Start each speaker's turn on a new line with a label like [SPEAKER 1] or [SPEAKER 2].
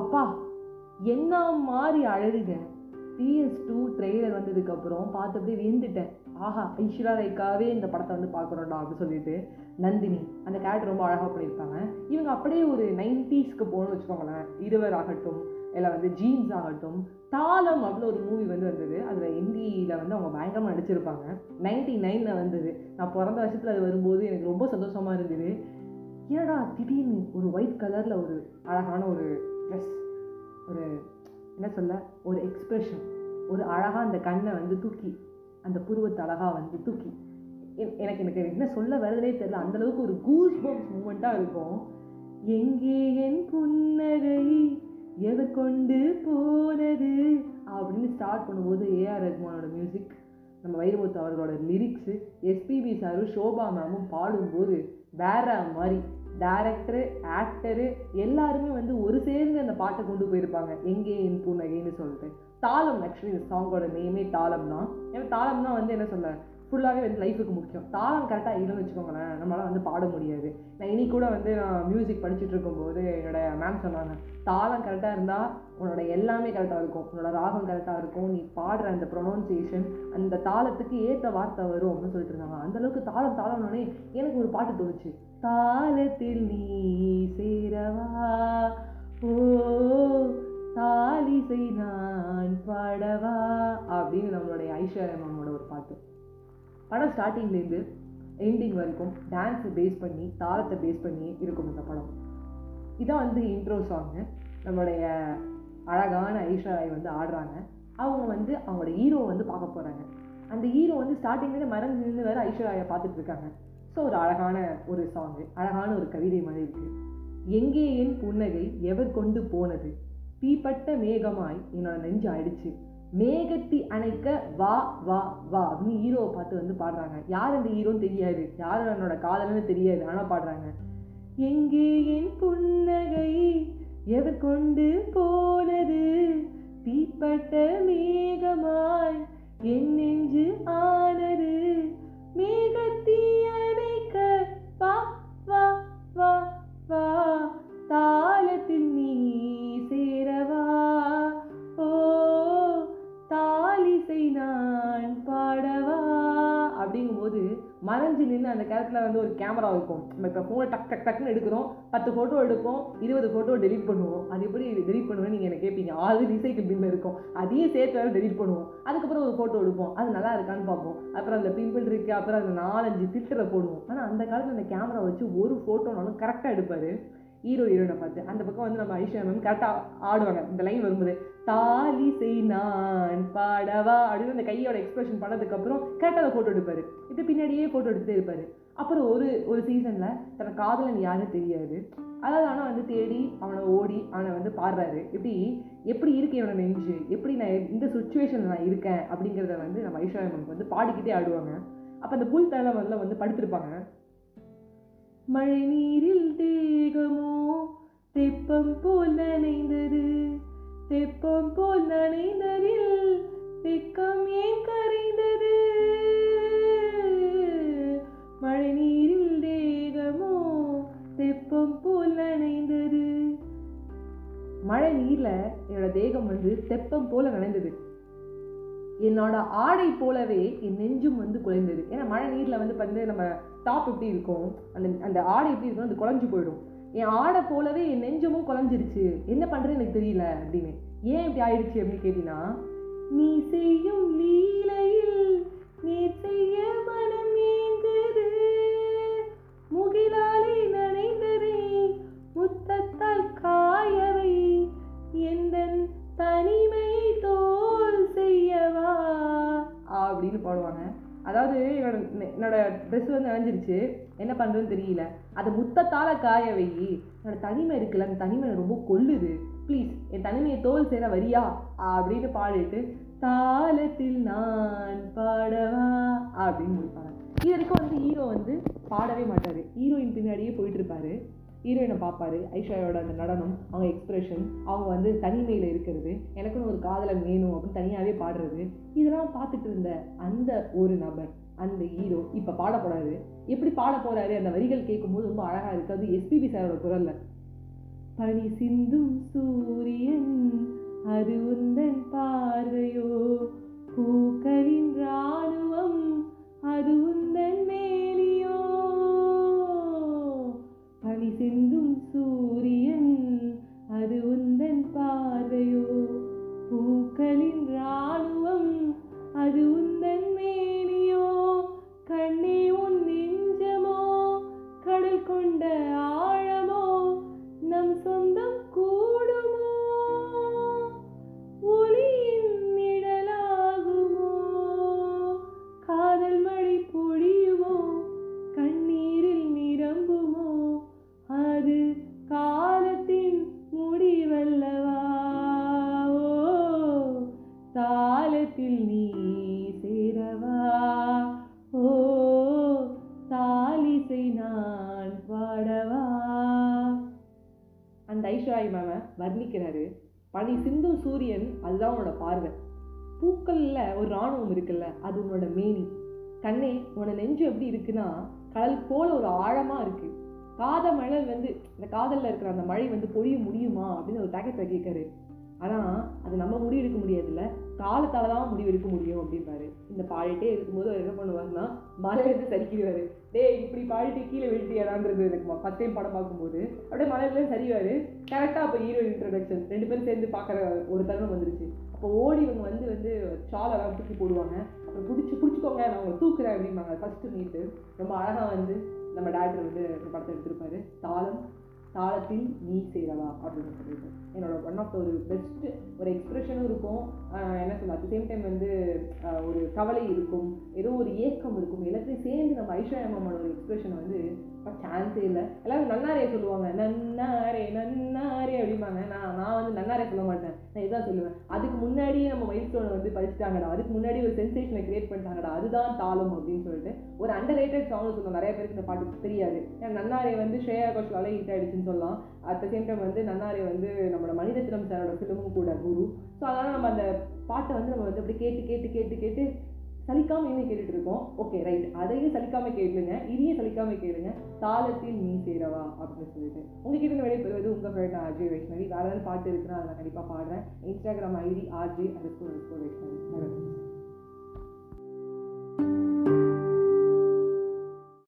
[SPEAKER 1] அப்பா என்ன மாதிரி அழகுங்க டிஎஸ் டூ ட்ரெய்லர் வந்ததுக்கப்புறம் பார்த்து அப்படியே வியந்துட்டேன். ஆஹா ஐஸ்வர்யா ராய்க்காவே இந்த படத்தை வந்து பார்க்குறோம்டா அப்படின்னு சொல்லிட்டு நந்தினி அந்த கேரக்டர் ரொம்ப அழகாக பண்ணியிருப்பாங்க இவங்க அப்படியே ஒரு நைன்டிஸ்க்கு போகணும்னு வச்சுக்கோங்களேன். இருவர் ஆகட்டும் இல்லை வந்து ஜீன்ஸ் ஆகட்டும் தாளம் அப்படின்னு ஒரு மூவி வந்து வந்தது. அதில் ஹிந்தியில் வந்து அவங்க பயங்கரமாக நடிச்சிருப்பாங்க. நைன்டி நைனில் வந்தது. நான் பிறந்த வருஷத்தில் அது வரும்போது எனக்கு ரொம்ப சந்தோஷமாக இருந்தது. ஏடா திடீர்னு ஒரு ஒயிட் கலரில் ஒரு அழகான ஒரு ப்ளஸ் ஒரு என்ன சொல்ல? ஒரு எக்ஸ்ப்ரெஷன் ஒரு அழகாக அந்த கண்ணை வந்து தூக்கி அந்த புருவத்தை அழகாக வந்து தூக்கி. எனக்கு எனக்கு என்ன சொல்ல வருதுனே தெரியல. அந்த அளவுக்கு ஒரு கூஸ் பம்ஸ் மூமெண்ட்டாக இருக்கும். எங்கே என் புன்னகை எது கொண்டு போனது? அப்படின்னு ஸ்டார்ட் பண்ணும்போது ஏஆர் ரஹ்மானோட மியூசிக் நம்ம வைரமுத்து அவர்களோட லிரிக்ஸு எஸ்பிபி சாரும் ஷோபா மேமும் பாடும்போது வேற மாதிரி டேரக்டரு ஆக்டரு எல்லாருமே வந்து ஒரு சேர்ந்து அந்த பாட்டை கொண்டு போயிருப்பாங்க. எங்கே என் பூனகைன்னு சொல்லிட்டு. தாளம் ஆக்சுவலி இந்த சாங்கோட நேமே தாளம் தான் ஏன்னா தாளம் தான் வந்து என்ன சொல்ல ஃபுல்லாகவே வந்து லைஃபுக்கு முக்கியம். தாளம் கரெக்டாக இல்லைன்னு வச்சுக்கோங்களேன் நம்மளால் வந்து பாட முடியாது. நான் இனி கூட வந்து நான் மியூசிக் படிச்சுட்டு இருக்கும்போது என்னோட மேம் சொன்னாங்க தாளம் கரெக்டாக இருந்தால் உன்னோட எல்லாமே கரெக்டாக இருக்கும். உன்னோட ராகம் கரெக்டாக இருக்கும். நீ பாடுற அந்த ப்ரொனவுன்சியேஷன் அந்த தாளத்துக்கு ஏற்ற வார்த்தை வரும். அப்படின்னு சொல்லிட்டு இருந்தாங்க. அந்தளவுக்கு தாளம் தாளம்னோடனே எனக்கு ஒரு பாட்டு தோணுச்சு. தாளத்தில் நீ சேரவா? ஓ தாலிசை நான் பாடவா? அப்படின்னு நம்மளுடைய ஐஸ்வர்யா மேமோட ஒரு பாட்டு. படம் ஸ்டார்டிங்லேருந்து எண்டிங் வரைக்கும் டான்ஸை பேஸ் பண்ணி தாளத்தை பேஸ் பண்ணி இருக்கும் இந்த படம். இதான் வந்து இன்ட்ரோ சாங்கு நம்மளுடைய அழகான ஐஸ்வர்யா ராய் வந்து ஆடுறாங்க. அவங்க வந்து அவங்களோட ஹீரோ வந்து பார்க்க போகிறாங்க அந்த ஹீரோ வந்து ஸ்டார்டிங்லேருந்து மறைஞ்சு நின்று வேறு ஐஸ்வர்யாவை பார்த்துட்டு இருக்காங்க. ஸோ ஒரு அழகான ஒரு சாங்கு அழகான ஒரு கவிதை மாதிரி இருக்குது எங்கே என் புன்னகை எவர் கொண்டு போனது? தீப்பட்ட மேகமாய் என்னோட நெஞ்சு ஆயிடுச்சு மேகத்தி அணைக்க வா வா வா அப்படின்னு ஹீரோவை பார்த்து வந்து பாடுறாங்க. யார் அந்த ஹீரோன்னு தெரியாது. யார் என்னோட காதலன்னு தெரியாது. ஆனால் பாடுறாங்க. எங்கே என் புன்னகை எவர் கொண்டு போனது? தீப்பட்ட மேகமாய் என்ன மறைஞ்சு நின்று அந்த கேரக்டரில் வந்து ஒரு கேமரா இருக்கும். நம்ம இப்போ ஃபோனை டக் டக் டக்குன்னு எடுக்கிறோம். பத்து ஃபோட்டோ எடுப்போம். இருபது ஃபோட்டோ டெலிட் பண்ணுவோம். அது எப்படி டெலிட் பண்ணுவேன்னு நீங்கள் எனக்கு கேட்பீங்க ஆறு ரீசைக்கிள் பின்ல இருக்கும். அதையும் சேர்த்து வேறு டெலிட் பண்ணுவோம். அதுக்கப்புறம் ஒரு ஃபோட்டோ எடுப்போம். அது நல்லா இருக்கான்னு பார்ப்போம். அப்புறம் அந்த பிம்பிள் இருக்குது அப்புறம் அந்த நாலஞ்சு ஃபில்டரை போடுவோம். ஆனால் அந்த காலத்தில் அந்த கேமரா வச்சு ஒரு ஃபோட்டோனாலும் கரெக்டாக எடுப்பார். ஹீரோ ஹீரோனை பார்த்து. அந்த பக்கம் வந்து நம்ம ஐஸ்வர்யா மேம் கரெக்டாக ஆடுவாங்க. இந்த லைன் வரும்போது தாலி செய் நான். அடவா அப்படின்னு அந்த கையோட எக்ஸ்பிரஷன் பண்ணதுக்கப்புறம் கரெக்டாக ஃபோட்டோ எடுப்பார். இது பின்னாடியே ஃபோட்டோ எடுத்துட்டே இருப்பார். அப்புறம் ஒரு ஒரு சீசனில் தன் காதலன் யாரும் தெரியாது. அதாவது ஆனால் வந்து தேடி அவனை ஓடி அவனை வந்து பாடுறாரு. இப்படி எப்படி இருக்கு இவனை நெஞ்சு? எப்படி நான் இந்த சுச்சுவேஷனில் நான் இருக்கேன் அப்படிங்கிறத வந்து நம்ம ஐஸ்வர்யமனுக்கு வந்து பாடிக்கிட்டே ஆடுவாங்க. அப்போ அந்த புல் தலை முதல்ல வந்து படுத்திருப்பாங்க. மழை நீரில் தேகமோ? தெப்பம் போல் நனைந்தது. தெப்பம் போல் நனைந்ததில் வெக்கம் ஏன் கரைந்தது? மழை நீரில் தேகமோ தெப்பம் போல் நனைந்தது. மழை நீர்ல என்னோட தேகம் வந்து தெப்பம் போல நனைந்தது. என்னோட ஆடை போலவே என் நெஞ்சும் வந்து குலைந்தது. ஏன்னா மழை நீரில் வந்து வந்து நம்ம டாப் எப்படி இருக்கும்? அந்த அந்த ஆடை எப்படி இருக்கும்? அது குழஞ்சு போயிடும். என் ஆடை போலவே என் நெஞ்சமும் குழஞ்சிருச்சு. என்ன பண்ணுறது எனக்கு தெரியல அப்படின்னு. ஏன் இப்படி ஆயிடுச்சு அப்படின்னு கேட்டீங்கன்னா நீ செய்யும் லீலையில் நீ செய்ய மனம் ஏங்குது முகிலாலே நனைந்ததே முத்தத்தால் காயவை. எந்தன் தனிமை தோல் செய்யவா? அப்படின்னு பாடுவாங்க. அதாவது என்னோட என்னோட ட்ரெஸ் வந்து நனைஞ்சிருச்சு என்ன பண்ணுறதுன்னு தெரியல. அதை முத்தத்தால காய வை என்னோட தனிமை இருக்குல்ல அந்த தனிமை ரொம்ப கொல்லுது ப்ளீஸ் என் தனிமையை தோல் சேர வரியா? அப்படின்னு பாடிட்டு தாளத்தில் நான் பாடவா? அப்படின்னு முடிப்பாங்க. இது வரைக்கும் வந்து ஹீரோ வந்து பாடவே மாட்டார். ஹீரோயின் பின்னாடியே போயிட்டு இருப்பாரு ஹீரோயினை பார்ப்பாரு. ஐஷாயோட அந்த நடனம் அவங்க எக்ஸ்பிரஷன் அவங்க வந்து தனிமையில் இருக்கிறது எனக்குன்னு ஒரு காதலன் வேணும் அப்படின்னு தனியாகவே பாடுறது. இதெல்லாம் பார்த்துட்டு இருந்த அந்த ஒரு நபர் அந்த ஹீரோ இப்போ பாட எப்படி பாட போறாரு? அந்த வரிகள் கேட்கும்போது ரொம்ப அழகாக இருக்குது அது எஸ்பிபி சாரோட குரலில். பனி சிந்தும் சொந்தம் கூடுமோ அந்த ஐஸ்வராய் மேம வர்ணிக்கிறாரு பனி சிந்தும் சூரியன் அதுதான் உன்னோட பார்வை. பூக்கள்ல ஒரு ராணுவம் இருக்குல்ல அது உன்னோட மேனி. கண்ணே உன்னோட நெஞ்சு எப்படி இருக்குன்னா கடல் போல ஒரு ஆழமா இருக்கு. காத மழல் வந்து இந்த காதல்ல இருக்கிற அந்த மழை வந்து பொழிய முடியுமா? அப்படின்னு ஒரு தகத்தை கேட்காரு ஆனால் அது நம்ம முடிவெடுக்க முடியாதுல்ல. காலத்தால் தான் முடிவெடுக்க முடியும் அப்படின்றாரு இந்த பாடிட்டே இருக்கும்போது அவர் என்ன பண்ணுவாருன்னா மலையிலேருந்து சரிக்கிடுவார். டேய் இப்படி பாடிட்டு கீழே விழுட்டியாடான்றது எனக்கு ஃபர்ஸ்ட் டைம் படம் பார்க்கும்போது. அப்படியே மலையிலேருந்து சரிவார். கரெக்டாக அப்போ ஹீரோ இன்ட்ரடக்ஷன் ரெண்டு பேரும் சேர்ந்து பார்க்குற ஒரு தருணம் வந்துருச்சு. அப்போ ஓடி இவங்க வந்து வந்து சாலெல்லாம் தூக்கி போடுவாங்க. அப்புறம் பிடிச்சி பிடிச்சிக்கோங்க நான் உங்களை தூக்குறேன் அப்படிம்பாங்க. ஃபஸ்ட்டு மீட்டு ரொம்ப அழகாக வந்து நம்ம டேரக்டர் வந்து படத்தை எடுத்திருப்பாரு. தாளம் தாளத்தில் நீ சேரவா அப்படின்னு சொல்லிட்டு. என்னோட ஒன் ஆஃப் த ஒரு பெஸ்ட்டு ஒரு எக்ஸ்பிரஷனும் இருக்கும். என்ன சொல்ல அட் சேம் டைம் வந்து ஒரு கவலை இருக்கும். ஏதோ ஒரு ஏக்கம் இருக்கும். எல்லாத்தையும் சேர்ந்து நம்ம ஐஸ்வர்யா மாமோட ஒரு எக்ஸ்பிரஷன் வந்து சான்ஸே இல்லை. எல்லாரும் நன்னாரே சொல்லுவாங்க. நன்னாரே நன்னாரே அப்படிம்பாங்க. நான் நான் வந்து நன்னாரே சொல்ல மாட்டேன். நான் இதான் சொல்லுவேன். அதுக்கு முன்னாடியே நம்ம மைல் ஸ்டோனை வந்து பதிச்சிட்டாங்கடா. அதுக்கு முன்னாடி ஒரு சென்சேஷனை கிரியேட் பண்ணிட்டாங்கடா. அதுதான் தாளம் அப்படின்னு சொல்லிட்டு ஒரு அண்டர் ரேட்டட் சாங் சொல்லுவோம் நிறைய பேருக்கு இந்த பாட்டு தெரியாது. ஏன்னா நன்னாரே வந்து ஸ்ரேயா கோஷலால ஹிட் ஆயிடுச்சுன்னு சொல்லலாம். அட் த சேம் டைம் வந்து நன்னாரே வந்து நம்மளோட மணிரத்னம் சாரோட ஃபிலிமும் கூட குரு. ஸோ அதனால் நம்ம அந்த பாட்டை வந்து நம்ம வந்து அப்படி கேட்டு கேட்டு கேட்டு கேட்டு சலிக்காம இனிமே கேட்டுட்டு இருக்கோம். ஓகே ரைட் அதையும் சலிக்காம கேளுங்க. இதையும் சலிக்காம கேளுங்க. தாளத்தில் நீ சேரவா அப்படின்னு சொல்லிட்டு. உங்ககிட்ட இருந்து விடைபெறுவது உங்க ஃப்ரெண்ட் ஆர்ஜே வைஷ்ணவி. வேற ஏதாவது பாட்டு இருக்குன்னா அதை நான் கண்டிப்பா பாடுறேன். Instagram ID RJ underscore Vaishnavi.